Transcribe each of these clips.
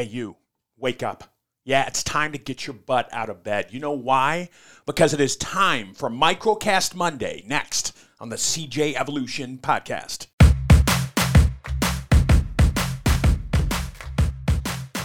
Hey, you, wake up. Yeah, it's time to get your butt out of bed. You know why? Because it is time for Microcast Monday next on the CJ Evolution podcast.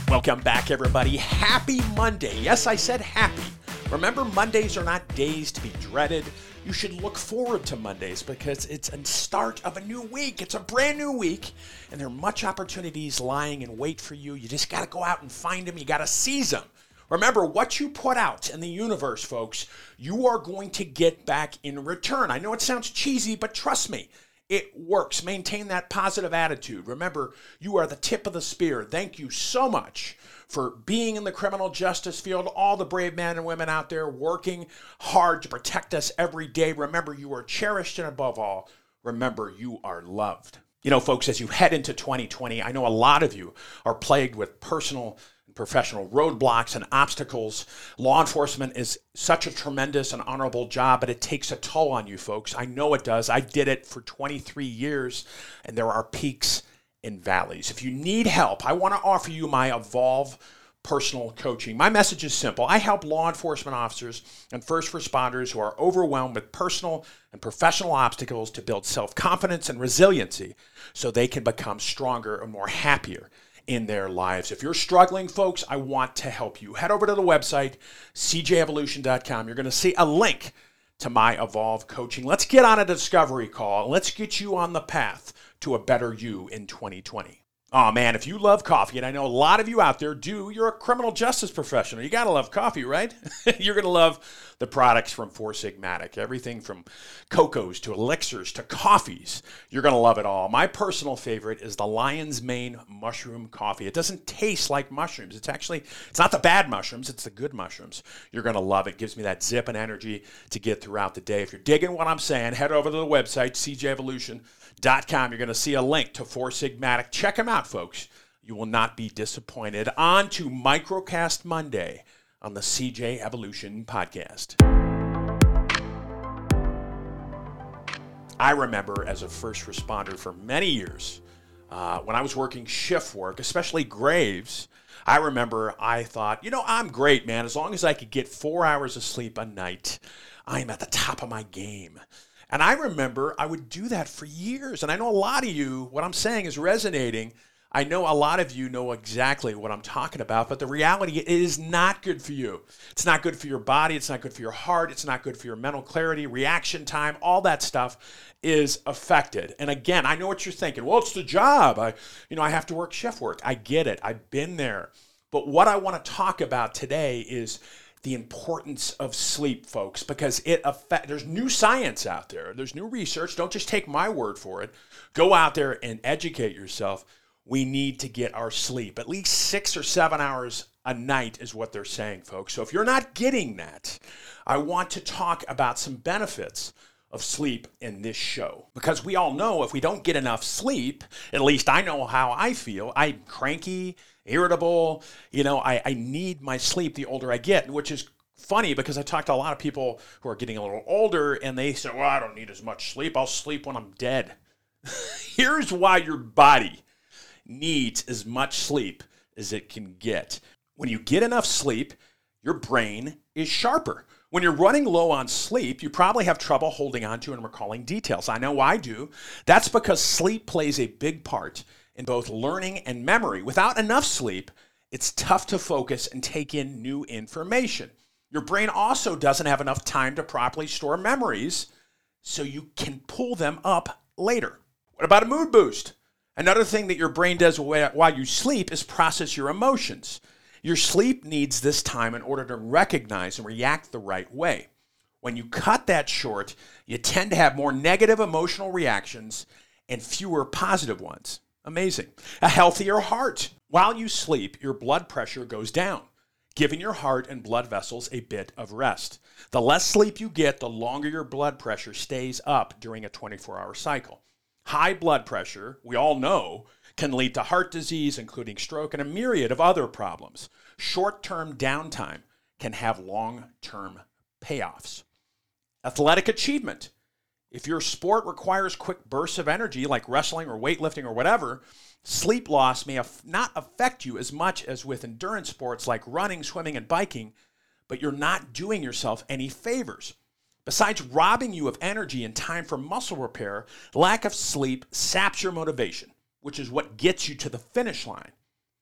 Welcome back, everybody. Happy Monday. Yes, I said happy. Remember, Mondays are not days to be dreaded. You should look forward to Mondays because it's a start of a new week. It's a brand new week, and there are much opportunities lying in wait for you. You just got to go out and find them. You got to seize them. Remember, what you put out in the universe, folks, you are going to get back in return. I know it sounds cheesy, but trust me, it works. Maintain that positive attitude. Remember, you are the tip of the spear. Thank you so much for being in the criminal justice field, all the brave men and women out there working hard to protect us every day. Remember, you are cherished, and above all, remember, you are loved. You know, folks, as you head into 2020, I know a lot of you are plagued with personal and professional roadblocks and obstacles. Law enforcement is such a tremendous and honorable job, but it takes a toll on you folks. I know it does. I did it for 23 years, and there are peaks and valleys. If you need help, I want to offer you my Evolve personal coaching. My message is simple. I help law enforcement officers and first responders who are overwhelmed with personal and professional obstacles to build self confidence and resiliency so they can become stronger and more happier in their lives. If you're struggling, folks, I want to help you. Head over to the website, cjevolution.com. You're going to see a link to my Evolve coaching. Let's get on a discovery call. Let's get you on the path to a better you in 2020. Oh man, if you love coffee, and I know a lot of you out there do, you're a criminal justice professional. You gotta love coffee, right? you're gonna love the products from Four Sigmatic. Everything from cocoas to elixirs to coffees. You're gonna love it all. My personal favorite is the Lion's Mane mushroom coffee. It doesn't taste like mushrooms. It's actually it's not the bad mushrooms, it's the good mushrooms. You're gonna love it. it gives me that zip and energy to get throughout the day. If you're digging what I'm saying, head over to the website, cjevolution.com. You're to see a link to Four Sigmatic. Check them out, folks. You will not be disappointed. On to Microcast Monday on the CJ Evolution podcast. I remember as a first responder for many years, uh, when I was working shift work, especially graves, I remember I thought, you know, I'm great, man. As long as I could get four hours of sleep a night, I am at the top of my game. And I remember I would do that for years. And I know a lot of you, what I'm saying is resonating. I know a lot of you know exactly what I'm talking about, but the reality it is not good for you. It's not good for your body, it's not good for your heart, it's not good for your mental clarity, reaction time, all that stuff is affected. And again, I know what you're thinking. Well, it's the job. I you know, I have to work shift work. I get it. I've been there. But what I want to talk about today is the importance of sleep, folks, because it affect. There's new science out there. There's new research. Don't just take my word for it. Go out there and educate yourself. We need to get our sleep. At least six or seven hours a night is what they're saying, folks. So if you're not getting that, I want to talk about some benefits of sleep in this show. Because we all know if we don't get enough sleep, at least I know how I feel. I'm cranky, irritable. You know, I, I need my sleep the older I get, which is funny because I talk to a lot of people who are getting a little older and they say, well, I don't need as much sleep. I'll sleep when I'm dead. Here's why your body needs as much sleep as it can get. When you get enough sleep, your brain is sharper. When you're running low on sleep, you probably have trouble holding on to and recalling details. I know I do. That's because sleep plays a big part in both learning and memory. Without enough sleep, it's tough to focus and take in new information. Your brain also doesn't have enough time to properly store memories, so you can pull them up later. What about a mood boost? Another thing that your brain does while you sleep is process your emotions. Your sleep needs this time in order to recognize and react the right way. When you cut that short, you tend to have more negative emotional reactions and fewer positive ones. Amazing. A healthier heart. While you sleep, your blood pressure goes down, giving your heart and blood vessels a bit of rest. The less sleep you get, the longer your blood pressure stays up during a 24 hour cycle. High blood pressure, we all know, can lead to heart disease, including stroke, and a myriad of other problems. Short term downtime can have long term payoffs. Athletic achievement. If your sport requires quick bursts of energy, like wrestling or weightlifting or whatever, sleep loss may not affect you as much as with endurance sports like running, swimming, and biking, but you're not doing yourself any favors. Besides robbing you of energy and time for muscle repair, lack of sleep saps your motivation, which is what gets you to the finish line.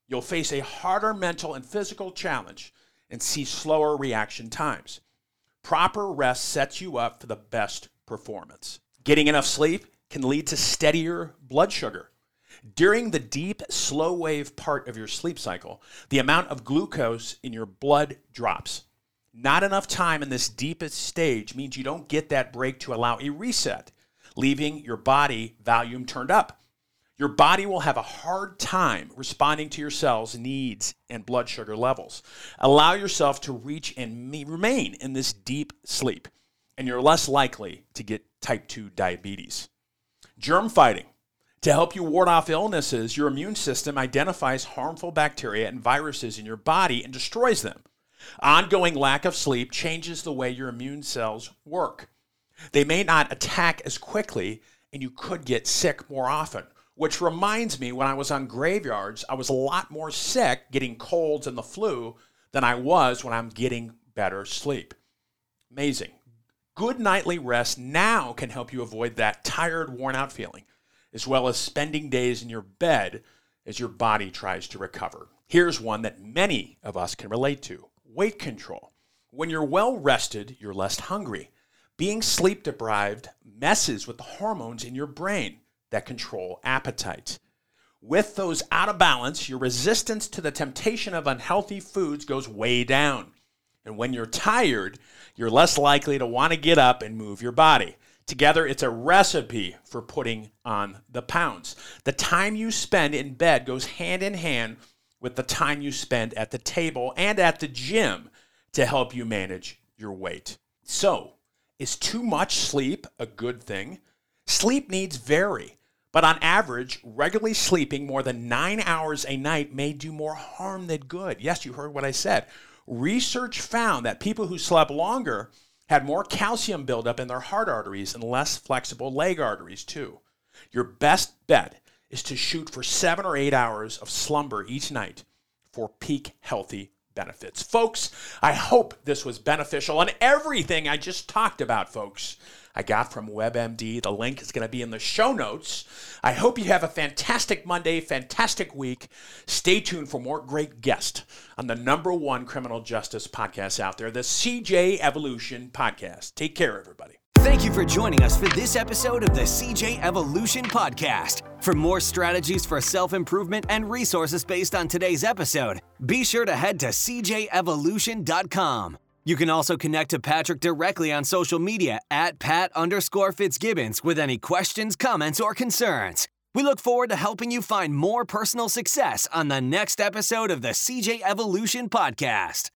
You'll face a harder mental and physical challenge and see slower reaction times. Proper rest sets you up for the best performance. Getting enough sleep can lead to steadier blood sugar. During the deep, slow wave part of your sleep cycle, the amount of glucose in your blood drops. Not enough time in this deepest stage means you don't get that break to allow a reset, leaving your body volume turned up. Your body will have a hard time responding to your cells' needs and blood sugar levels. Allow yourself to reach and remain in this deep sleep and you're less likely to get type 2 diabetes. Germ fighting. To help you ward off illnesses, your immune system identifies harmful bacteria and viruses in your body and destroys them. Ongoing lack of sleep changes the way your immune cells work. They may not attack as quickly, and you could get sick more often. Which reminds me, when I was on graveyards, I was a lot more sick getting colds and the flu than I was when I'm getting better sleep. Amazing. Good nightly rest now can help you avoid that tired, worn out feeling, as well as spending days in your bed as your body tries to recover. Here's one that many of us can relate to weight control. When you're well rested, you're less hungry. Being sleep deprived messes with the hormones in your brain that control appetite. With those out of balance, your resistance to the temptation of unhealthy foods goes way down. And when you're tired, you're less likely to want to get up and move your body. Together, it's a recipe for putting on the pounds. The time you spend in bed goes hand in hand with the time you spend at the table and at the gym to help you manage your weight. So, is too much sleep a good thing? Sleep needs vary, but on average, regularly sleeping more than nine hours a night may do more harm than good. Yes, you heard what I said. Research found that people who slept longer had more calcium buildup in their heart arteries and less flexible leg arteries, too. Your best bet is to shoot for seven or eight hours of slumber each night for peak healthy benefits. Folks, I hope this was beneficial and everything I just talked about, folks. I got from WebMD. The link is going to be in the show notes. I hope you have a fantastic Monday, fantastic week. Stay tuned for more great guests on the number one criminal justice podcast out there, the CJ Evolution Podcast. Take care, everybody. Thank you for joining us for this episode of the CJ Evolution Podcast. For more strategies for self improvement and resources based on today's episode, be sure to head to cjevolution.com. You can also connect to Patrick directly on social media at Pat underscore Fitzgibbons with any questions, comments, or concerns. We look forward to helping you find more personal success on the next episode of the CJ Evolution Podcast.